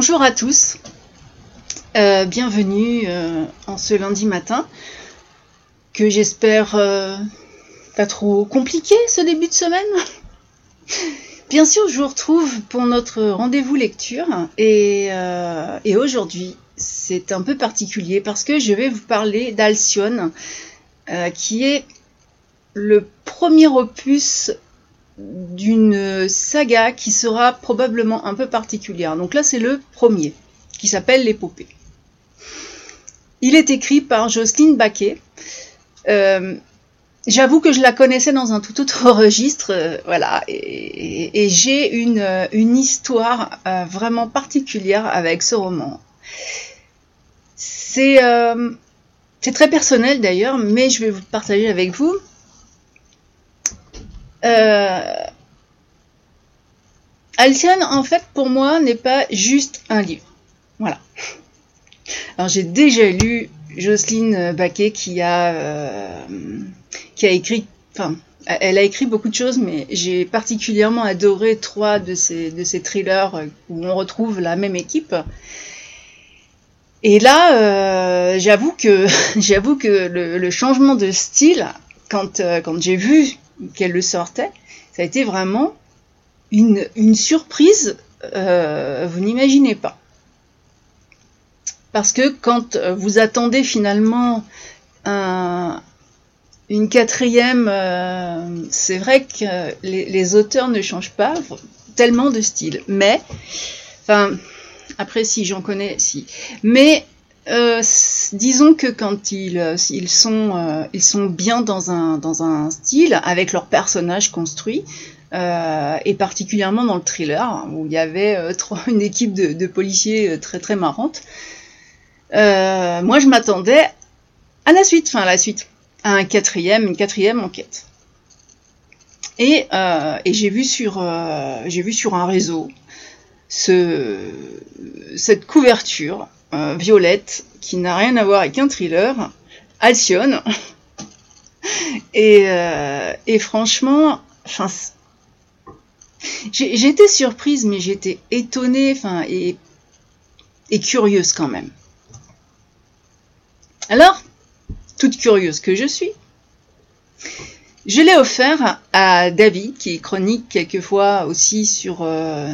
Bonjour à tous, Euh, bienvenue euh, en ce lundi matin, que j'espère euh, pas trop compliqué ce début de semaine. Bien sûr, je vous retrouve pour notre rendez-vous lecture et, et aujourd'hui c'est un peu particulier parce que je vais vous parler d'Alcyone, qui est le premier opus d'une saga qui sera probablement un peu particulière. Donc là, c'est le premier, qui s'appelle L'épopée. Il est écrit par Jocelyne Baquet. Euh, J'avoue que je la connaissais dans un tout autre registre, euh, voilà, et, j'ai une, euh, histoire vraiment particulière avec ce roman. C'est très personnel d'ailleurs, mais je vais vous partager avec vous. Euh, Alcyone, en fait, pour moi, n'est pas juste un livre. Voilà. Alors, j'ai déjà lu Jocelyne Baquet qui a, euh, écrit, enfin, elle a écrit beaucoup de choses, mais j'ai particulièrement adoré trois de ces, thrillers où on retrouve la même équipe. Et là, euh, j'avoue que, que le, changement de style, quand j'ai vu qu'elle le sortait, ça a été vraiment une, surprise, euh, vous n'imaginez pas. Parce que quand vous attendez finalement un- une quatrième, euh, c'est vrai que les, les auteurs ne changent pas tellement de style. Mais, enfin, après si j'en connais, si. Mais euh, disons que quand ils, euh, euh, sont bien dans un, style, avec leurs personnages construits, euh, et particulièrement dans le thriller, hein, où il y avait une équipe de, policiers très très marrante, moi je m'attendais à la suite, enfin à la suite, à un quatrième, une quatrième enquête. Et, j'ai vu sur, vu sur un réseau ce, cette couverture violette qui n'a rien à voir avec un thriller, Alcyone. Et, euh, et franchement, été surprise, mais j'étais étonnée, et, curieuse quand même. Alors, toute curieuse que je suis, je l'ai offert à David, qui chronique quelquefois aussi sur, euh,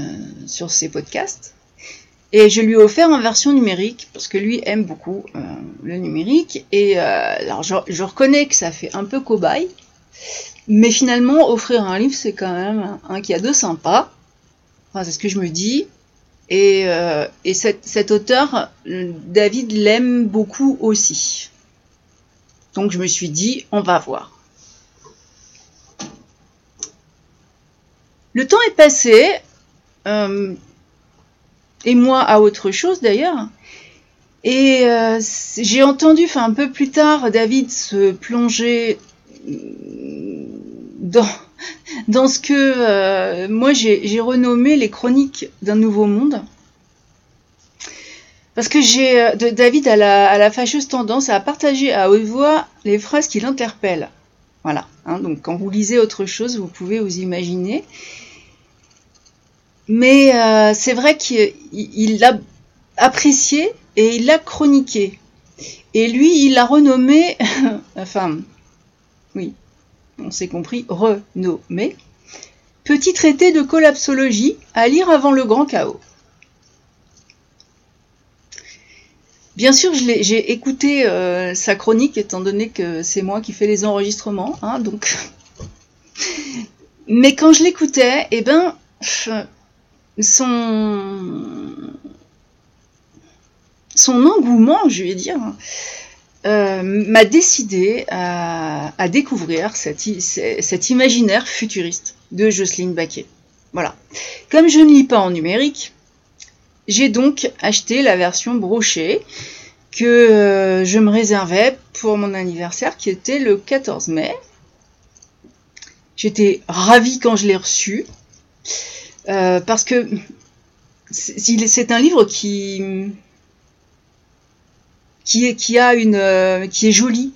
sur ses podcasts. Et je lui ai offert en version numérique, parce que lui aime beaucoup euh, le numérique. Et euh, alors, je, reconnais que ça fait un peu cobaye, mais finalement, offrir un livre, c'est quand même un cadeau sympa. Enfin, c'est ce que je me dis. Et, euh, et cet, cet auteur, David l'aime beaucoup aussi. Donc je me suis dit, on va voir. Le temps est passé, et moi à autre chose d'ailleurs. Et euh, j'ai entendu, un peu plus tard, David se plonger euh, dans, dans ce que euh, moi j'ai renommé les chroniques d'un nouveau monde. Parce que j'ai euh, David a la, a la fâcheuse tendance à partager à haute voix les phrases qui l'interpellent. Voilà. hein, donc quand vous lisez autre chose, vous pouvez vous imaginer. Mais euh, c'est vrai qu'il il l'a apprécié et il l'a chroniqué. Et lui, il l'a renommé, enfin, oui, on s'est compris, renommé, Petit traité de collapsologie à lire avant le grand chaos. Bien sûr, j'ai écouté euh, sa chronique, étant donné que c'est moi qui fais les enregistrements, hein, donc. Mais quand je l'écoutais, eh ben, son engouement, je vais dire, euh, m'a décidé à, découvrir cet, imaginaire futuriste de Jocelyne Baquet. Voilà. Comme je ne lis pas en numérique, j'ai donc acheté la version brochée que euh, je me réservais pour mon anniversaire qui était le 14 mai. J'étais ravie quand je l'ai reçu euh, parce que c'est un livre qui qui est qui a une euh, qui est joli.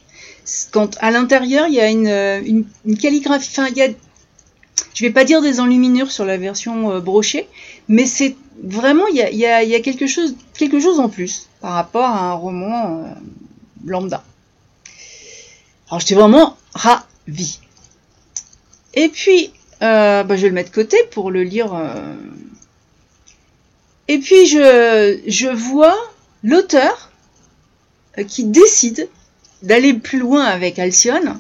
Quand à l'intérieur il y a une, une, une calligraphie, enfin il y a je vais pas dire des enluminures sur la version euh, brochée, mais c'est vraiment, il y a, quelque, chose, quelque chose en plus par rapport à un roman euh, lambda. Alors j'étais vraiment ravie. Et puis, bah, je vais le mettre de côté pour le lire. Et puis, je, vois l'auteur qui décide d'aller plus loin avec Alcyone.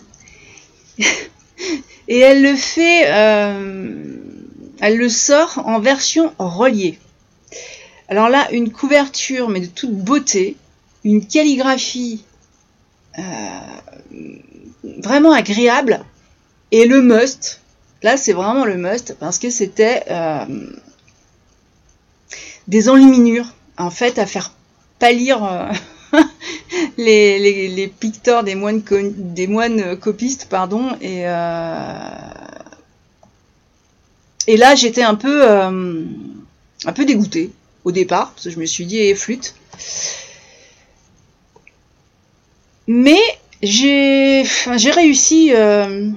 et elle le fait, euh, elle le sort en version reliée. Alors là, une couverture, mais de toute beauté, une calligraphie euh, vraiment agréable, et le must, là c'est vraiment le must, parce que c'était euh, des enluminures, en fait, à faire pâlir les, les, pictores des moines, copistes, pardon, et, euh, là j'étais un peu, euh, un peu dégoûtée au départ, parce que je me suis dit, eh, flûte. Mais j'ai réussi, euh,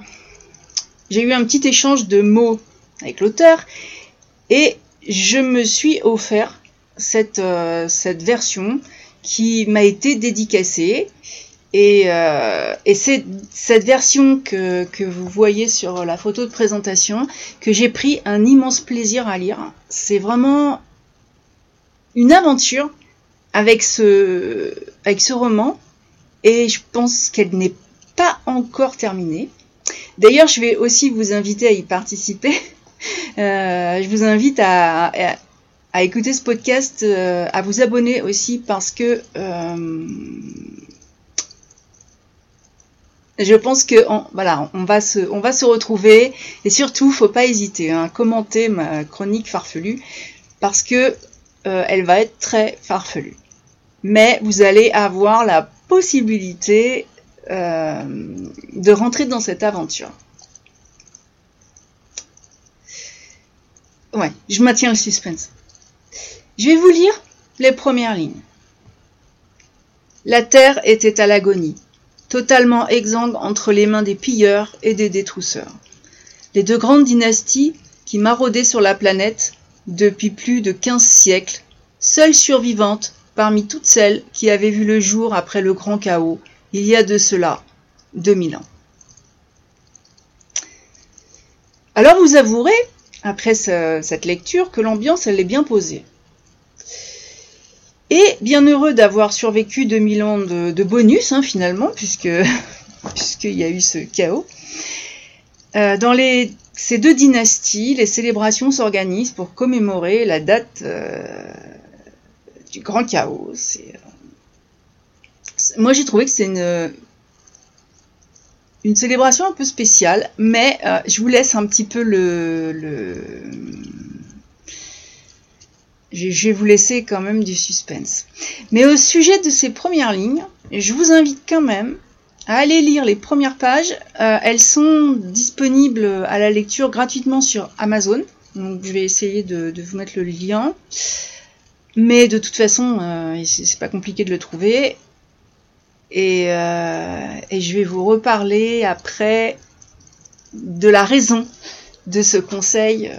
j'ai eu un petit échange de mots avec l'auteur, et je me suis offert cette, cette version qui m'a été dédicacée. Et, euh, et c'est cette version que, que, vous voyez sur la photo de présentation que j'ai pris un immense plaisir à lire. C'est vraiment une aventure avec ce, avec ce roman et je pense qu'elle n'est pas encore terminée. D'ailleurs, je vais aussi vous inviter à y participer. Euh, je vous invite à, écouter ce podcast, euh, à vous abonner aussi parce que euh, je pense que on, voilà, on va se, retrouver et surtout, faut pas hésiter à hein, commenter ma chronique farfelue parce que elle va être très farfelue. Mais vous allez avoir la possibilité de rentrer dans cette aventure. Ouais, je maintiens le suspense. Je vais vous lire les premières lignes. La terre était à l'agonie, totalement exsangue entre les mains des pilleurs et des détrousseurs. Les deux grandes dynasties qui maraudaient sur la planète depuis plus de quinze siècles, seules survivantes parmi toutes celles qui avaient vu le jour après le grand chaos, il y a de cela 2000 ans. Alors vous avouerez, après cette lecture, que l'ambiance elle est bien posée. Et bien heureux d'avoir survécu 2000 ans de, bonus, hein, finalement, puisque puisqu'il y a eu ce chaos. Euh, dans ces deux dynasties, les célébrations s'organisent pour commémorer la date euh, du grand chaos. Euh, moi, j'ai trouvé que c'est une, célébration un peu spéciale, mais je vous laisse un petit peu le, le je vais vous laisser quand même du suspense. Mais au sujet de ces premières lignes, je vous invite quand même à aller lire les premières pages. Euh, elles sont disponibles à la lecture gratuitement sur Amazon. Donc je vais essayer de, vous mettre le lien. Mais de toute façon, euh, c'est pas compliqué de le trouver. Et, euh, et, je vais vous reparler après de la raison de ce conseil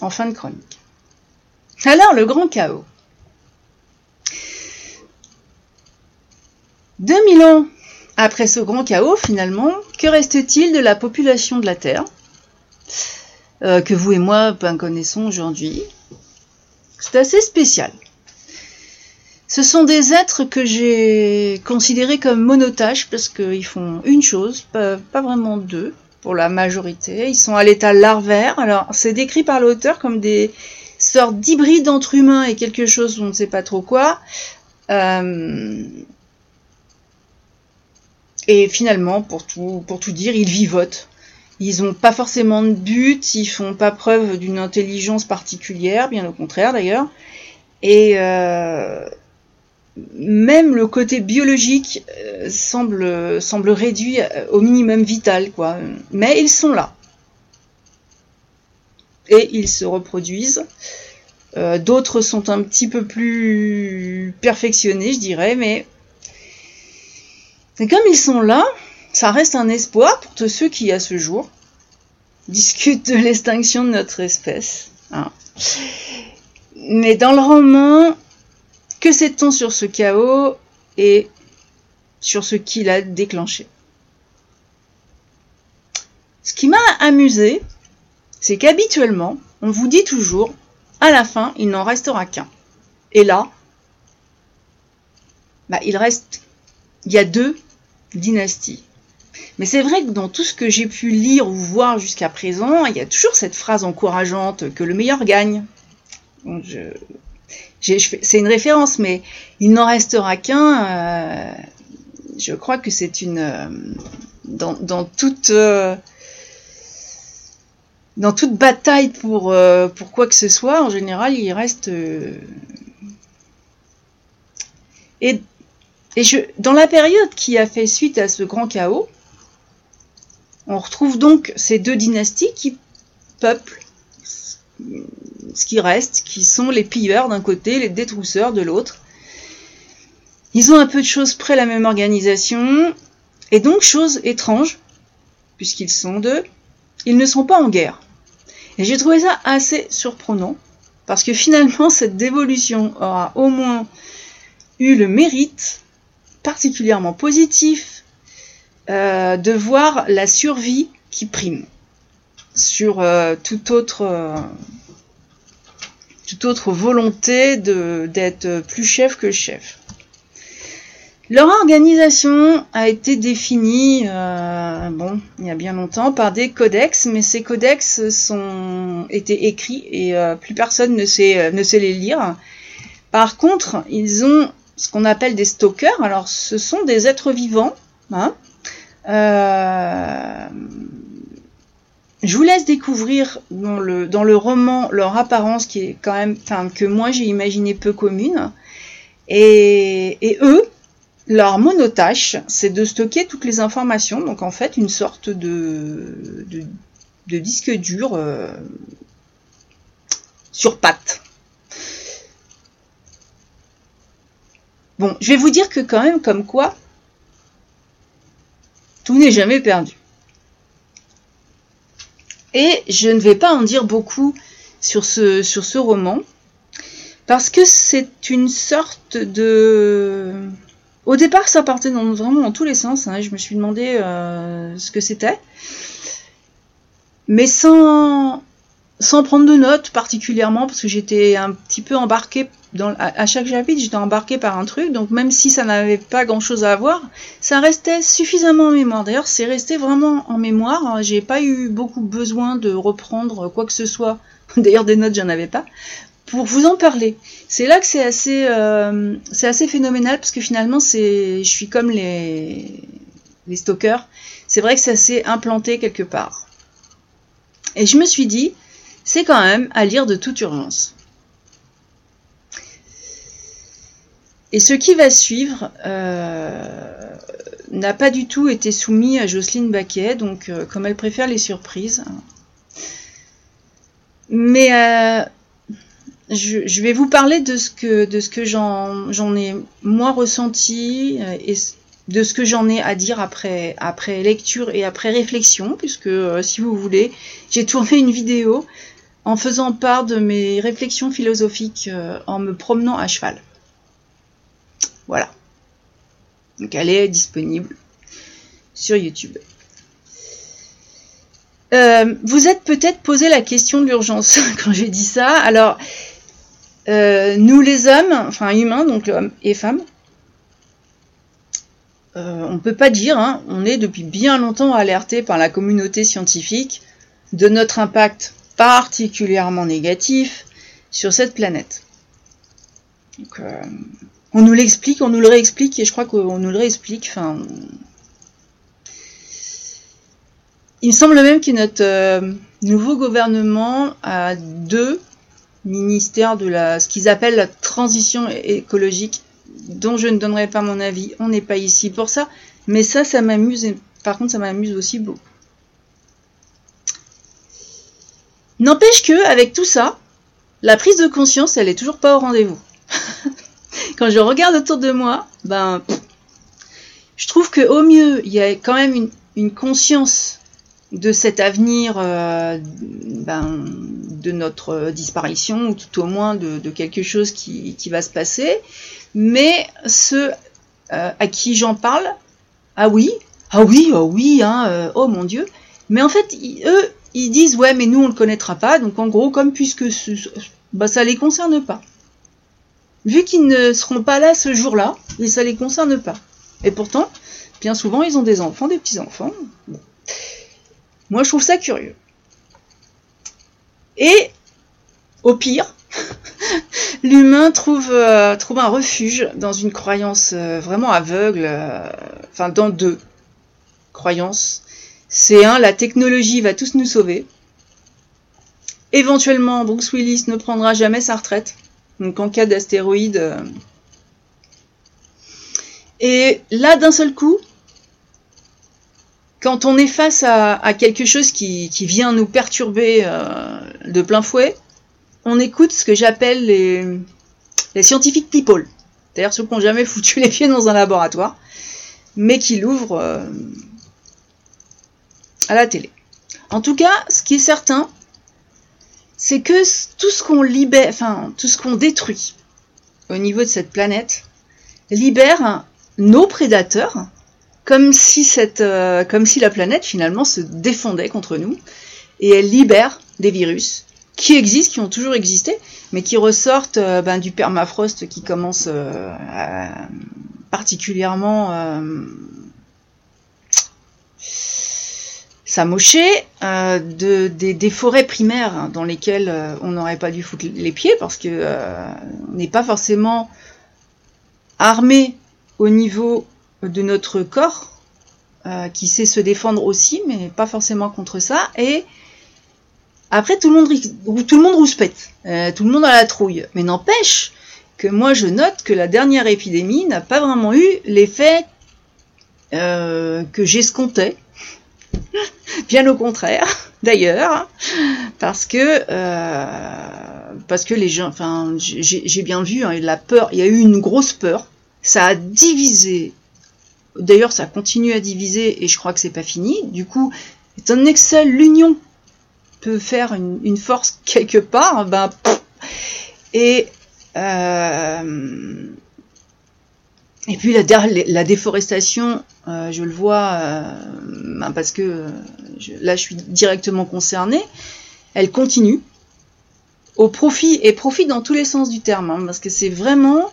en fin de chronique. Alors, le grand chaos. 2000 ans après ce grand chaos, finalement, que reste-t-il de la population de la Terre euh, que vous et moi connaissons aujourd'hui? C'est assez spécial. Ce sont des êtres que j'ai considérés comme monotaches parce qu'ils font une chose, pas, vraiment deux pour la majorité. Ils sont à l'état larvaire. Alors, c'est décrit par l'auteur comme des sorte d'hybride entre humain et quelque chose on ne sait pas trop quoi. Euh, et finalement, pour tout, dire, ils vivotent. Ils n'ont pas forcément de but, ils font pas preuve d'une intelligence particulière, bien au contraire d'ailleurs. Et euh, même le côté biologique euh, semble, réduit au minimum vital, quoi. Mais ils sont là et ils se reproduisent. Euh, d'autres sont un petit peu plus perfectionnés, je dirais, mais comme ils sont là, ça reste un espoir pour tous ceux qui, à ce jour, discute de l'extinction de notre espèce. Hein. Mais dans le roman, que sait-on sur ce chaos et sur ce qui l'a déclenché Ce qui m'a amusé, c'est qu'habituellement, on vous dit toujours, à la fin, il n'en restera qu'un. Et là, bah, il reste, il y a deux dynasties. Mais c'est vrai que dans tout ce que j'ai pu lire ou voir jusqu'à présent, il y a toujours cette phrase encourageante que le meilleur gagne. C'est une référence, mais il n'en restera qu'un. Euh, je crois que c'est une euh, dans, toute euh, dans toute bataille pour pour quoi que ce soit, en général, il reste et et je, dans la période qui a fait suite à ce grand chaos, on retrouve donc ces deux dynasties qui peuplent ce qui reste, qui sont les pilleurs d'un côté, les détrousseurs de l'autre. Ils ont un peu de choses près la même organisation, et donc, chose étrange, puisqu'ils sont deux, ils ne sont pas en guerre. Et j'ai trouvé ça assez surprenant, parce que finalement, cette dévolution aura au moins eu le mérite particulièrement positif euh, de voir la survie qui prime sur euh, toute autre euh, toute autre volonté d'être plus chef que chef. Leur organisation a été définie, bon, il y a bien longtemps, par des codex, mais ces codex sont été écrits et plus personne ne sait, ne sait les lire. Par contre, ils ont ce qu'on appelle des stalkers. Alors, ce sont des êtres vivants. Hein. Euh, je vous laisse découvrir dans le, roman leur apparence qui est quand même, que moi j'ai imaginé peu commune. Et, et eux, leur monotâche, c'est de stocker toutes les informations. Donc en fait, une sorte de, de, disque dur euh, sur pattes. Bon, je vais vous dire que quand même, comme quoi, tout n'est jamais perdu. Et je ne vais pas en dire beaucoup sur ce, sur ce roman, parce que c'est une sorte de... Au départ, ça partait vraiment dans tous les sens. Hein, je me suis demandé euh, ce que c'était. Mais sans, sans prendre de notes particulièrement, parce que j'étais un petit peu embarquée à, chaque chapitre, j'étais embarquée par un truc, donc même si ça n'avait pas grand chose à voir, ça restait suffisamment en mémoire. D'ailleurs, c'est resté vraiment en mémoire. J'ai pas eu beaucoup besoin de reprendre quoi que ce soit. D'ailleurs, des notes, j'en avais pas. Pour vous en parler. C'est là que c'est assez, euh, c'est assez phénoménal parce que finalement, c'est, je suis comme les, les stalkers. C'est vrai que ça s'est implanté quelque part. Et je me suis dit, c'est quand même à lire de toute urgence. Et ce qui va suivre euh, n'a pas du tout été soumis à Jocelyne Baquet, donc euh, comme elle préfère les surprises. Mais euh, je, vais vous parler de ce que, de ce que j'en ai moi ressenti et de ce que j'en ai à dire après, après lecture et après réflexion, puisque si vous voulez, j'ai tourné une vidéo en faisant part de mes réflexions philosophiques en me promenant à cheval. Voilà. Donc elle est disponible sur YouTube. Euh, vous êtes peut-être posé la question de l'urgence quand j'ai dit ça. Alors, euh, nous les hommes, enfin humains, donc hommes et femmes, euh, on ne peut pas dire, hein, on est depuis bien longtemps alerté par la communauté scientifique de notre impact particulièrement négatif sur cette planète. Donc, on nous l'explique, on nous le réexplique, et je crois qu'on nous le réexplique. Il me semble même que notre euh, nouveau gouvernement a deux ministères de la, ce qu'ils appellent la transition écologique, dont je ne donnerai pas mon avis. On n'est pas ici pour ça, mais ça, ça m'amuse. Par contre, ça m'amuse aussi beaucoup. N'empêche que, avec tout ça, la prise de conscience, elle est toujours pas au rendez-vous. quand je regarde autour de moi, ben, je trouve que au mieux, il y a quand même une, conscience de cet avenir euh, ben, de notre disparition, ou tout au moins de, quelque chose qui, va se passer. Mais ceux euh, à qui j'en parle, ah oui, ah oui, oh oui, hein, euh, oh mon Dieu. Mais en fait, eux, ils disent ouais, mais nous on le connaîtra pas. Donc en gros, comme puisque ce, bah, ça les concerne pas. Vu qu'ils ne seront pas là ce jour-là, et ça les concerne pas. Et pourtant, bien souvent, ils ont des enfants, des petits-enfants. Moi, je trouve ça curieux. Et, au pire, l'humain trouve, euh, trouve un refuge dans une croyance euh, vraiment aveugle, euh, enfin dans deux croyances. C'est un, la technologie va tous nous sauver. Éventuellement, Bruce Willis ne prendra jamais sa retraite. Donc en cas d'astéroïde. Et là, d'un seul coup, quand on est face à, quelque chose qui, vient nous perturber euh, de plein fouet, on écoute ce que j'appelle les, scientifiques people. C'est-à-dire ceux qui n'ont jamais foutu les pieds dans un laboratoire, mais qui l'ouvrent euh, à la télé. En tout cas, ce qui est certain, c'est que tout ce qu'on libère, enfin, tout ce qu'on détruit au niveau de cette planète, libère nos prédateurs, comme si, cette, euh, comme si la planète finalement se défendait contre nous, et elle libère des virus qui existent, qui ont toujours existé, mais qui ressortent euh, ben, du permafrost qui commence euh, à, particulièrement s'amocher, de, des, forêts primaires hein, dans lesquelles on n'aurait pas dû foutre les pieds parce que on n'est pas forcément armé au niveau de notre corps, euh, qui sait se défendre aussi, mais pas forcément contre ça. Et après, tout le monde, tout le monde rouspète, euh, tout le monde a la trouille. Mais n'empêche que moi, je note que la dernière épidémie n'a pas vraiment eu l'effet euh, que j'escomptais. Bien au contraire, d'ailleurs, parce que parce que les gens, enfin, j'ai bien vu hein, la peur. Il y a eu une grosse peur. Ça a divisé D'ailleurs, ça continue à diviser et je crois que c'est pas fini. Du coup, étant donné que seule l'union peut faire une, force quelque part, ben, et euh, et puis la, déforestation, euh, je le vois euh, ben, parce que là je suis directement concernée, elle continue au profit et profit dans tous les sens du terme, hein, parce que c'est vraiment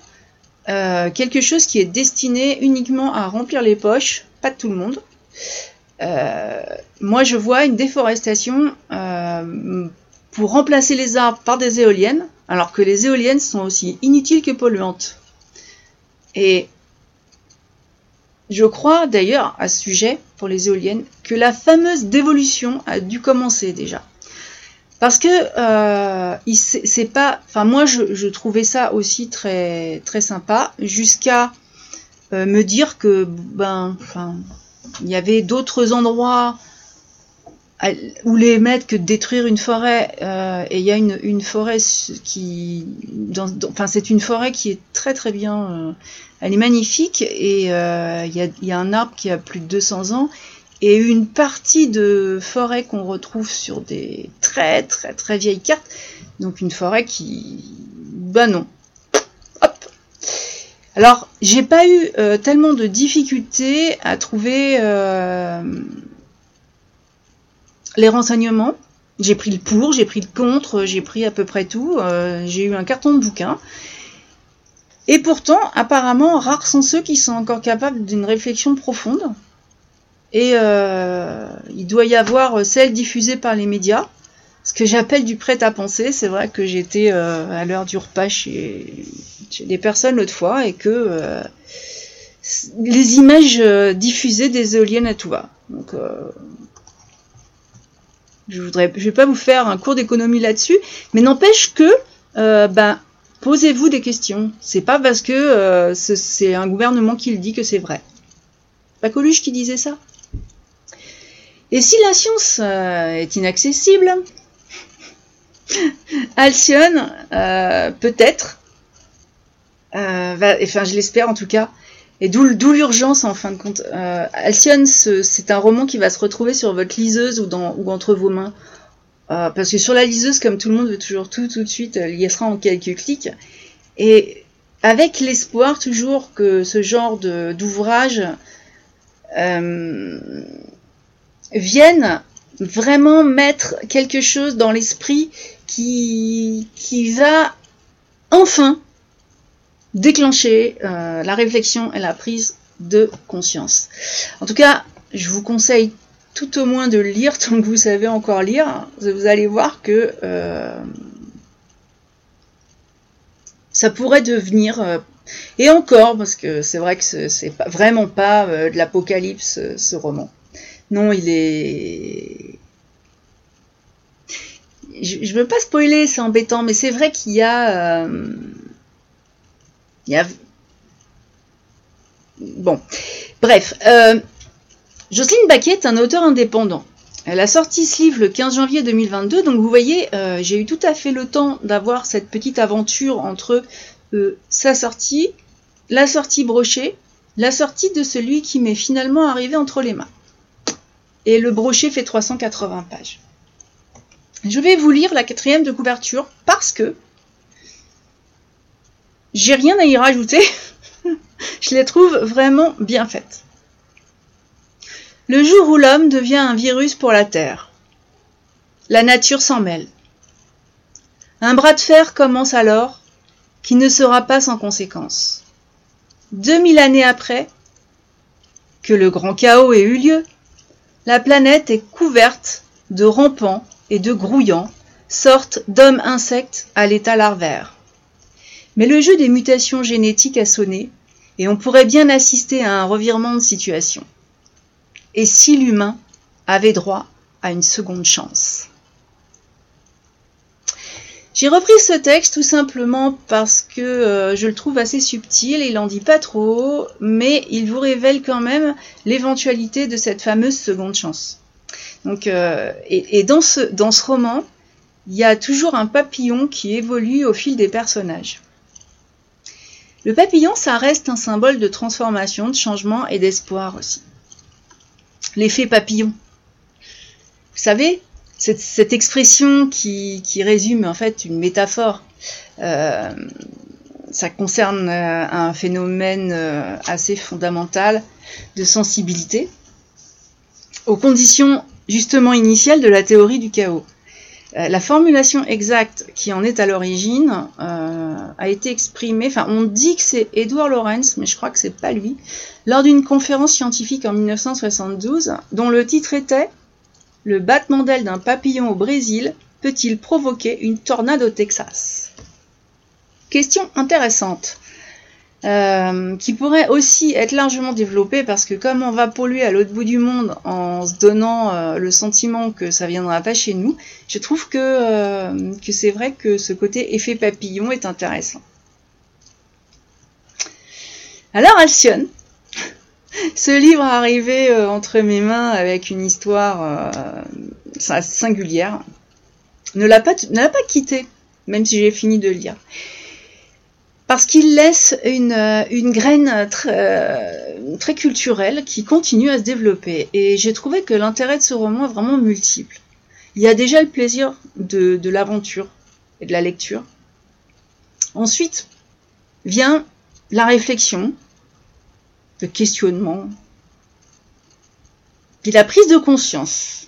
euh, quelque chose qui est destiné uniquement à remplir les poches, pas de tout le monde. Euh, moi, je vois une déforestation euh, pour remplacer les arbres par des éoliennes, alors que les éoliennes sont aussi inutiles que polluantes. Et je crois d'ailleurs à ce sujet, pour les éoliennes, que la fameuse dévolution a dû commencer déjà. Parce que euh, c'est pas. Enfin, moi, je, trouvais ça aussi très très sympa, jusqu'à euh, me dire que ben, il y avait d'autres endroits où les mettre que de détruire une forêt. Euh, et il y a une, forêt qui, enfin, c'est une forêt qui est très très bien. Elle est magnifique et il y a, un arbre qui a plus de 200 ans et une partie de forêt qu'on retrouve sur des très très très vieilles cartes. Donc une forêt qui... Ben non. Hop. Alors, j'ai pas eu euh, tellement de difficultés à trouver euh, les renseignements. J'ai pris le pour, j'ai pris le contre, j'ai pris à peu près tout. Euh, j'ai eu un carton de bouquin. Et pourtant, apparemment, rares sont ceux qui sont encore capables d'une réflexion profonde. Et euh, il doit y avoir celle diffusée par les médias, ce que j'appelle du prêt à penser. C'est vrai que j'étais euh, à l'heure du repas chez, des personnes l'autre fois et que euh, les images diffusées des éoliennes à tout va. Donc je voudrais, je vais pas vous faire un cours d'économie là-dessus, mais n'empêche que ben posez-vous des questions. C'est pas parce que c'est un gouvernement qui le dit que c'est vrai. Pas Coluche qui disait ça. Et si la science euh, est inaccessible, Alcyone, euh, peut-être, euh, enfin je l'espère en tout cas, Et d'où l'urgence en fin de compte. Euh, Alcyone, c'est un roman qui va se retrouver sur votre liseuse ou entre vos mains. Euh, parce que sur la liseuse, comme tout le monde veut toujours tout tout de suite, il y sera en quelques clics. Et avec l'espoir toujours que ce genre d'ouvrage euh, vienne vraiment mettre quelque chose dans l'esprit qui, qui va enfin déclencher euh, la réflexion et la prise de conscience. En tout cas, je vous conseille tout au moins de lire tant que vous savez encore lire. Vous allez voir que euh, ça pourrait devenir euh, et encore parce que c'est vrai que c'est pas, vraiment pas de l'apocalypse ce roman. Non, il est je, je veux pas spoiler, c'est embêtant, mais c'est vrai qu'il y a il y a... Bon, bref. Jocelyne Baquet est un auteur indépendant. Elle a sorti ce livre le 15 janvier 2022, donc vous voyez, euh, j'ai eu tout à fait le temps d'avoir cette petite aventure entre euh, sa sortie, la sortie brochée, la sortie de celui qui m'est finalement arrivé entre les mains. Et le brochet fait 380 pages. Je vais vous lire la quatrième de couverture parce que j'ai rien à y rajouter. Je les trouve vraiment bien faites. Le jour où l'homme devient un virus pour la Terre. La nature s'en mêle. Un bras de fer commence alors, qui ne sera pas sans conséquence. Deux mille années après que le grand chaos ait eu lieu, la planète est couverte de rampants et de grouillants, sortes d'hommes insectes à l'état larvaire. Mais le jeu des mutations génétiques a sonné, et on pourrait bien assister à un revirement de situation. Et si l'humain avait droit à une seconde chance j'ai repris ce texte tout simplement parce que euh, je le trouve assez subtil, il n'en dit pas trop, mais il vous révèle quand même l'éventualité de cette fameuse seconde chance. Donc, euh, et, et dans, ce, dans ce roman, il y a toujours un papillon qui évolue au fil des personnages. Le papillon, ça reste un symbole de transformation, de changement et d'espoir aussi. L'effet papillon. Vous savez, cette, expression qui, résume en fait une métaphore, euh, ça concerne euh, un phénomène euh, assez fondamental de sensibilité aux conditions justement initiales de la théorie du chaos. Euh, la formulation exacte qui en est à l'origine euh, a été exprimée, enfin on dit que c'est Edward Lorenz, mais je crois que c'est pas lui, lors d'une conférence scientifique en 1972, dont le titre était Le battement d'aile d'un papillon au Brésil peut-il provoquer une tornade au Texas? Question intéressante. Euh, qui pourrait aussi être largement développé parce que comme on va polluer à l'autre bout du monde en se donnant euh, le sentiment que ça viendra pas chez nous, je trouve que, euh, que c'est vrai que ce côté effet papillon est intéressant. Alors Alcyone, ce livre est arrivé entre mes mains avec une histoire singulière, ne l'a pas, pas quitté, même si j'ai fini de lire parce qu'il laisse une, euh, graine très, très, culturelle qui continue à se développer. Et j'ai trouvé que l'intérêt de ce roman est vraiment multiple. Il y a déjà le plaisir de, l'aventure et de la lecture. Ensuite vient la réflexion, le questionnement, puis la prise de conscience.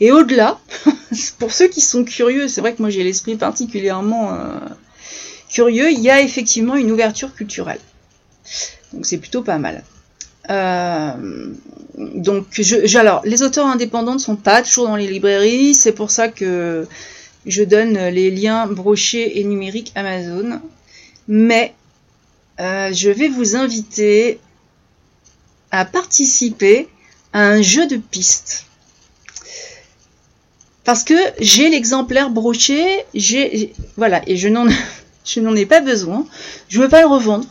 Et au-delà, pour ceux qui sont curieux, c'est vrai que moi j'ai l'esprit particulièrement euh, curieux, il y a effectivement une ouverture culturelle. Donc c'est plutôt pas mal. Euh, donc, je, alors, les auteurs indépendants ne sont pas toujours dans les librairies, c'est pour ça que je donne les liens brochés et numériques Amazon. Mais euh, je vais vous inviter à participer à un jeu de pistes. Parce que j'ai l'exemplaire broché, j'ai voilà, et je n'en je n'en ai pas besoin, je ne veux pas le revendre.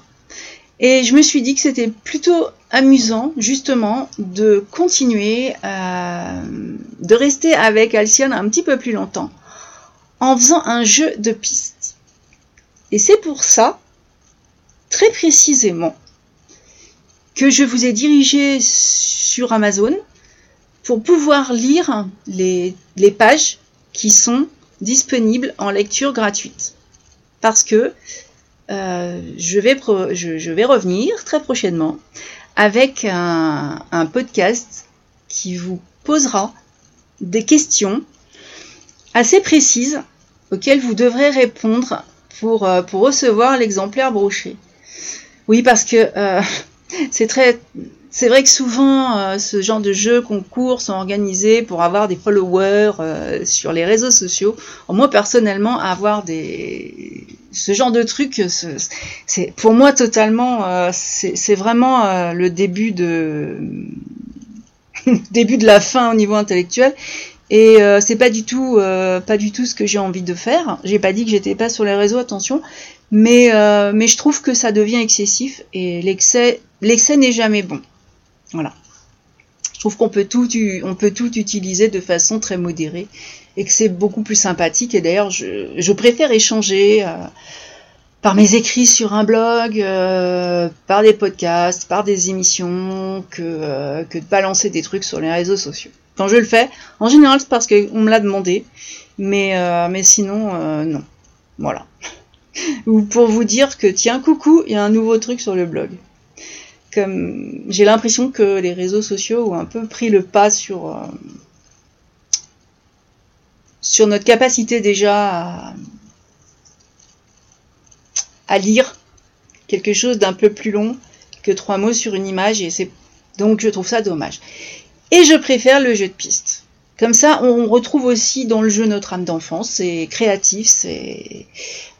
Et je me suis dit que c'était plutôt amusant, justement, de continuer, de rester avec Alcyone un petit peu plus longtemps, en faisant un jeu de pistes. Et c'est pour ça, très précisément, que je vous ai dirigé sur Amazon pour pouvoir lire les, pages qui sont disponibles en lecture gratuite. Parce que euh, je, vais je, vais revenir très prochainement avec un, un podcast qui vous posera des questions assez précises auxquelles vous devrez répondre pour, euh, pour recevoir l'exemplaire broché. Oui, parce que euh, c'est très. C'est vrai que souvent, euh, ce genre de jeux, concours sont organisés pour avoir des followers sur les réseaux sociaux. Moi, personnellement, avoir des ce genre de truc, c'est pour moi totalement, c'est vraiment le début de début de la fin au niveau intellectuel. Et euh, c'est pas du tout, euh, pas du tout ce que j'ai envie de faire. J'ai pas dit que j'étais pas sur les réseaux, attention, mais euh, mais je trouve que ça devient excessif et l'excès, l'excès n'est jamais bon. Voilà. Je trouve qu'on peut tout, on peut tout utiliser de façon très modérée et que c'est beaucoup plus sympathique. Et d'ailleurs, je, préfère échanger par mes écrits sur un blog, euh, par des podcasts, par des émissions, que, euh, que de balancer des trucs sur les réseaux sociaux. Quand je le fais, en général c'est parce qu'on me l'a demandé, euh, mais sinon, non. Voilà. Ou pour vous dire que tiens, coucou, il y a un nouveau truc sur le blog. Comme j'ai l'impression que les réseaux sociaux ont un peu pris le pas sur, sur notre capacité déjà à lire quelque chose d'un peu plus long que trois mots sur une image et c'est donc je trouve ça dommage. Et je préfère le jeu de piste. Comme ça, on retrouve aussi dans le jeu notre âme d'enfance, c'est créatif, c'est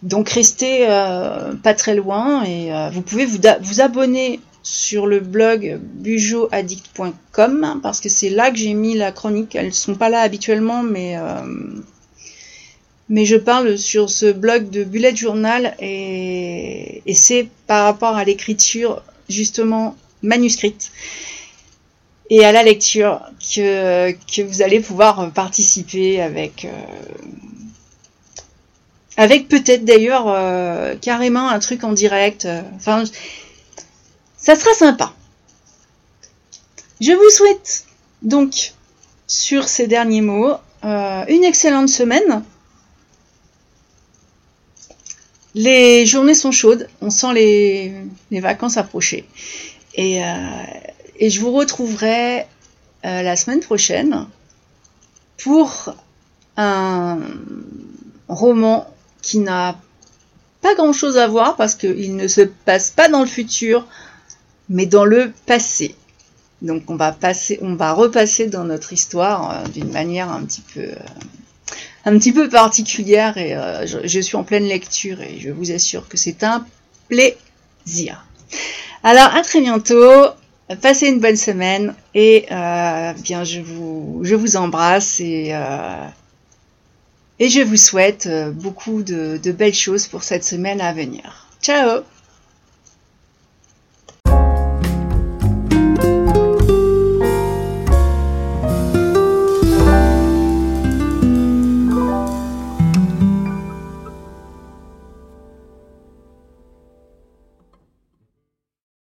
donc restez euh, pas très loin et euh, vous pouvez vous, vous, abonner sur le blog bujoaddict.com parce que c'est là que j'ai mis la chronique. Elles sont pas là habituellement, mais euh, mais je parle sur ce blog de bullet journal et, c'est par rapport à l'écriture justement manuscrite et à la lecture que, que vous allez pouvoir participer avec euh, avec peut-être d'ailleurs euh, carrément un truc en direct. Ça sera sympa. Je vous souhaite donc sur ces derniers mots euh, une excellente semaine les journées sont chaudes, on sent les, vacances approcher. Et, euh, je vous retrouverai euh, la semaine prochaine pour un roman qui n'a pas grand-chose à voir parce qu'il ne se passe pas dans le futur, mais dans le passé. Donc on va passer, on va repasser dans notre histoire euh, d'une manière un petit peu un petit peu particulière et euh, je, suis en pleine lecture et je vous assure que c'est un plaisir. Alors à très bientôt, passez une bonne semaine et euh, bien je vous, je vous embrasse et, euh, et je vous souhaite beaucoup de belles choses pour cette semaine à venir. Ciao